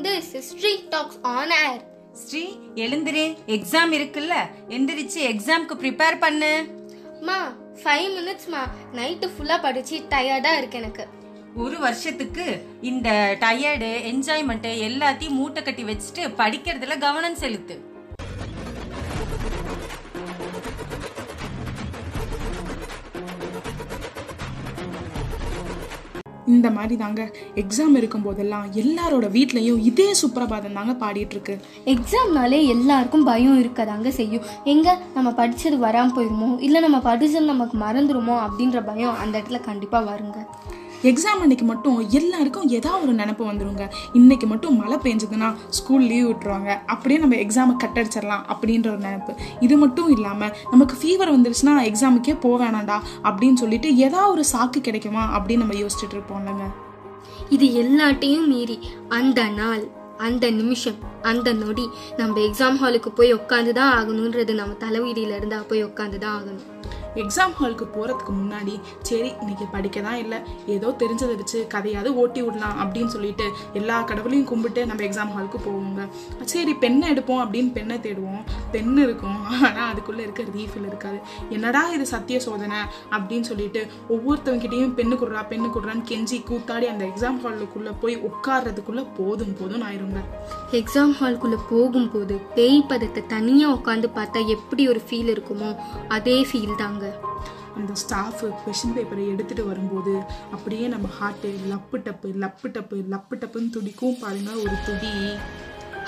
This history talks on air Sri எழுந்திரு. Exam இருக்குல்ல. எந்திரிச்சு எக்ஸாம்க்கு ப்ரிப்பேர் பண்ணு. மா ஃபைவ் மினிட்ஸ்மா நைட்டு ஃபுல்லாக படிச்சு டயர்டாக இருக்கு எனக்கு. ஒரு வருஷத்துக்கு இந்த டயர்டு என்ஜாய்மெண்ட் எல்லாத்தையும் மூட்டை கட்டி வச்சுட்டு படிக்கிறதுல கவனம் செலுத்து. இந்த மாதிரி தாங்க எக்ஸாம் இருக்கும் போதெல்லாம் எல்லாரோட வீட்லயும் இதே சுப்பிரபாதம் தாங்க பாடிட்டு இருக்கு எக்ஸாம்னாலே எல்லாருக்கும் பயம் இருக்கதாங்க செய்யும். எங்க நம்ம படிச்சது வராமல் போயிருமோ? இல்லை நம்ம படிச்சது நமக்கு மறந்துருமோ? அப்படின்ற பயம் அந்த இடத்துல கண்டிப்பாக வருங்க. எக்ஸாம் அன்னைக்கு மட்டும் எல்லாருக்கும் ஏதாவது ஒரு நினப்பு வந்துடுங்க இன்னைக்கு மட்டும் மழை பெஞ்சதுன்னா ஸ்கூல் லீவ் விட்டுருவாங்க. அப்படியே நம்ம எக்ஸாமை கட்டடிச்சிடலாம் அப்படின்ற ஒரு நினப்பு. இது மட்டும் இல்லாமல் நமக்கு ஃபீவர் வந்துருச்சுன்னா எக்ஸாமுக்கே போக வேணாண்டா அப்படின்னு சொல்லிட்டு ஏதாவது ஒரு சாக்கு கிடைக்குமா அப்படின்னு நம்ம யோசிச்சுட்டு இருப்போம்லங்க இது எல்லாட்டையும் மீறி அந்த நாள் அந்த நிமிஷம் அந்த நொடி நம்ம எக்ஸாம் ஹாலுக்கு போய் உட்காந்து தான் ஆகணுன்றது நம்ம தலைவீடியில இருந்தா போய் உட்காந்து தான் ஆகணும். எக்ஸாம் ஹாலுக்கு போகிறதுக்கு முன்னாடி சரி இன்னைக்கு படிக்க தான் இல்லை. ஏதோ தெரிஞ்சதை வச்சு கதையாவது ஓட்டி விடலாம் அப்படின்னு சொல்லிட்டு எல்லா கடவுளையும் கும்பிட்டு நம்ம எக்ஸாம் ஹாலுக்கு போவோங்க. சரி பெண்ணை எடுப்போம் அப்படின்னு பெண்ணை தேடுவோம். பெண் இருக்கும் ஆனால் அதுக்குள்ளே இருக்க ரீஃபில் இருக்காது. என்னடா இது சத்திய சோதனை அப்படின்னு சொல்லிட்டு ஒவ்வொருத்தவங்கிட்டையும் பெண்ணு கொடுறா பெண்ணு கொடுறான்னு கெஞ்சி கூத்தாடி அந்த எக்ஸாம் ஹாலுக்குள்ளே போய் உட்கார்றதுக்குள்ளே போதும் போதும் ஆயிருங்க. எக்ஸாம் ஹாலுக்குள்ளே போகும்போது பேய் பதத்தை தனியாக உட்காந்து பார்த்தா எப்படி ஒரு ஃபீல் இருக்குமோ அதே ஃபீல் தாங்க. அந்த ஸ்டாஃபு கொஷின் பேப்பரை எடுத்துகிட்டு வரும்போது அப்படியே நம்ம ஹார்ட்டு லப்பு டப்பு லப்பு டப்பு லப்பு டப்புன்னு துடிக்கும் பாருங்கள் ஒரு துடி.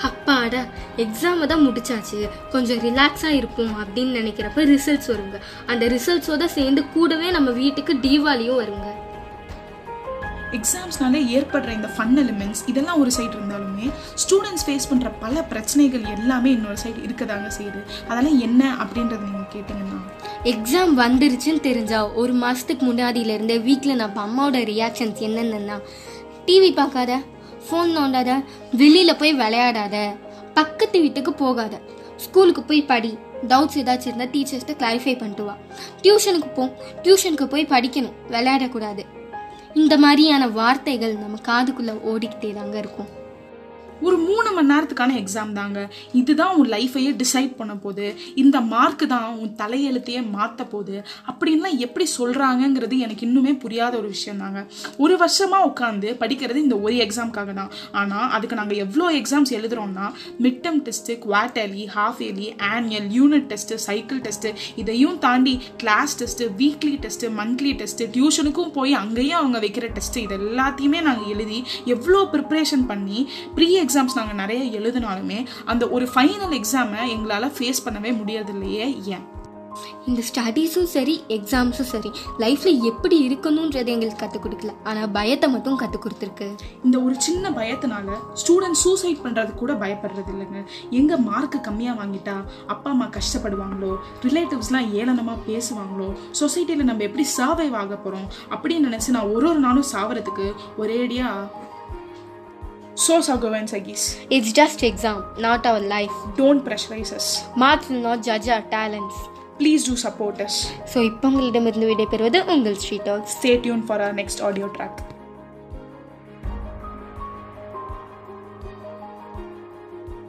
அப்பாடா எக்ஸாமை தான் முடிச்சாச்சு. கொஞ்சம் ரிலாக்ஸாக இருப்போம் அப்படின்னு நினைக்கிறப்ப ரிசல்ட்ஸ் வருங்க. அந்த ரிசல்ட்ஸோட சேர்ந்து கூடவே நம்ம வீட்டுக்கு தீபாவளியும் வருங்க. எக்ஸாம்ஸ்னாலே ஏற்படுற இந்த ஃபன் எலிமெண்ட்ஸ் இதெல்லாம் ஒரு சைடு இருந்தாலுமே ஸ்டூடெண்ட்ஸ் ஃபேஸ் பண்ணுற பல பிரச்சனைகள் எல்லாமே இன்னொரு சைடு இருக்கதாங்க செய்யுது. அதெல்லாம் என்ன அப்படின்றத நீங்கள் கேட்டிங்கன்னா. எக்ஸாம் வந்துருச்சுன்னு தெரிஞ்சா ஒரு மாதத்துக்கு முன்னாடியிலேருந்தே வீட்டில் நம்ம அம்மாவோட ரியாக்ஷன்ஸ் என்னென்னா டிவி பார்க்காத ஃபோன் நோண்டாத வெளியில் போய் விளையாடாத பக்கத்து வீட்டுக்கு போகாத ஸ்கூலுக்கு போய் படி டவுட்ஸ் ஏதாச்சும் இருந்தால் டீச்சர்ஸ்ட்டு கிளாரிஃபை பண்ணிட்டு வா. டியூஷனுக்கு போ டியூஷனுக்கு போய் படிக்கணும் விளையாடக்கூடாது. இந்த மாதிரியான வார்த்தைகள் நம்ம காதுக்குள்ளே ஓடிக்கிட்டே தாங்க இருக்கும். ஒரு மூணு மணி நேரத்துக்கான எக்ஸாம் தாங்க. இதுதான் உன் லைஃபையே டிசைட் பண்ண போகுது. இந்த மார்க் தான் உன் தலையெழுத்தையே மாற்ற போகுது. அப்படின்லாம் எப்படி சொல்கிறாங்கங்கிறது எனக்கு இன்னுமே புரியாத ஒரு விஷயம் தாங்க. ஒரு வருஷமாக உட்காந்து படிக்கிறது இந்த ஒரு எக்ஸாம்க்காக தான். ஆனால் அதுக்கு நாங்கள் எவ்வளோ exams எழுதுறோம்னா midterm test quarterly half yearly annual unit test cycle test இதையும் தாண்டி class test weekly test monthly test டியூஷனுக்கும் போய் அங்கேயும் அவங்க வைக்கிற டெஸ்ட்டு இது எல்லாத்தையுமே நாங்கள் எழுதி எவ்வளோ ப்ரிப்ரேஷன் பண்ணி ப்ரீ எக்ஸாம் எக்ஸாம்ஸ் நாங்கள் நிறைய எழுதினாலுமே அந்த ஒரு ஃபைனல் எக்ஸாமை எங்களால் ஃபேஸ் பண்ணவே முடியறதில்லையே ஏன்? இந்த ஸ்டடீஸும் சரி எக்ஸாம்ஸும் சரி லைஃப்பில் எப்படி இருக்கணுன்றது எங்களுக்கு கற்றுக் கொடுக்கல. ஆனால் பயத்தை மட்டும் கற்றுக் கொடுத்துருக்கு. இந்த ஒரு சின்ன பயத்தினால ஸ்டூடெண்ட் சூசைட் பண்ணுறது கூட பயப்படுறது இல்லைங்க எங்கே மார்க் கம்மியாக வாங்கிட்டா அப்பா அம்மா கஷ்டப்படுவாங்களோ? ரிலேட்டிவ்ஸ்லாம் ஏளனமாக பேசுவாங்களோ? சொசைட்டியில் நம்ம எப்படி சர்வைவ் ஆக போகிறோம் அப்படின்னு நினச்சி நான் ஒரு ஒரு நாளும் சாவறதுக்கு ஒரேடியாக So, Sagovans, I guess. It's just exam, not our life. Don't pressurize us. Marks will not judge our talents. Please do support us. So இப்போ உங்களிடமிருந்து விடைபெறுவது உங்கள் street talks Stay tuned for our next audio track.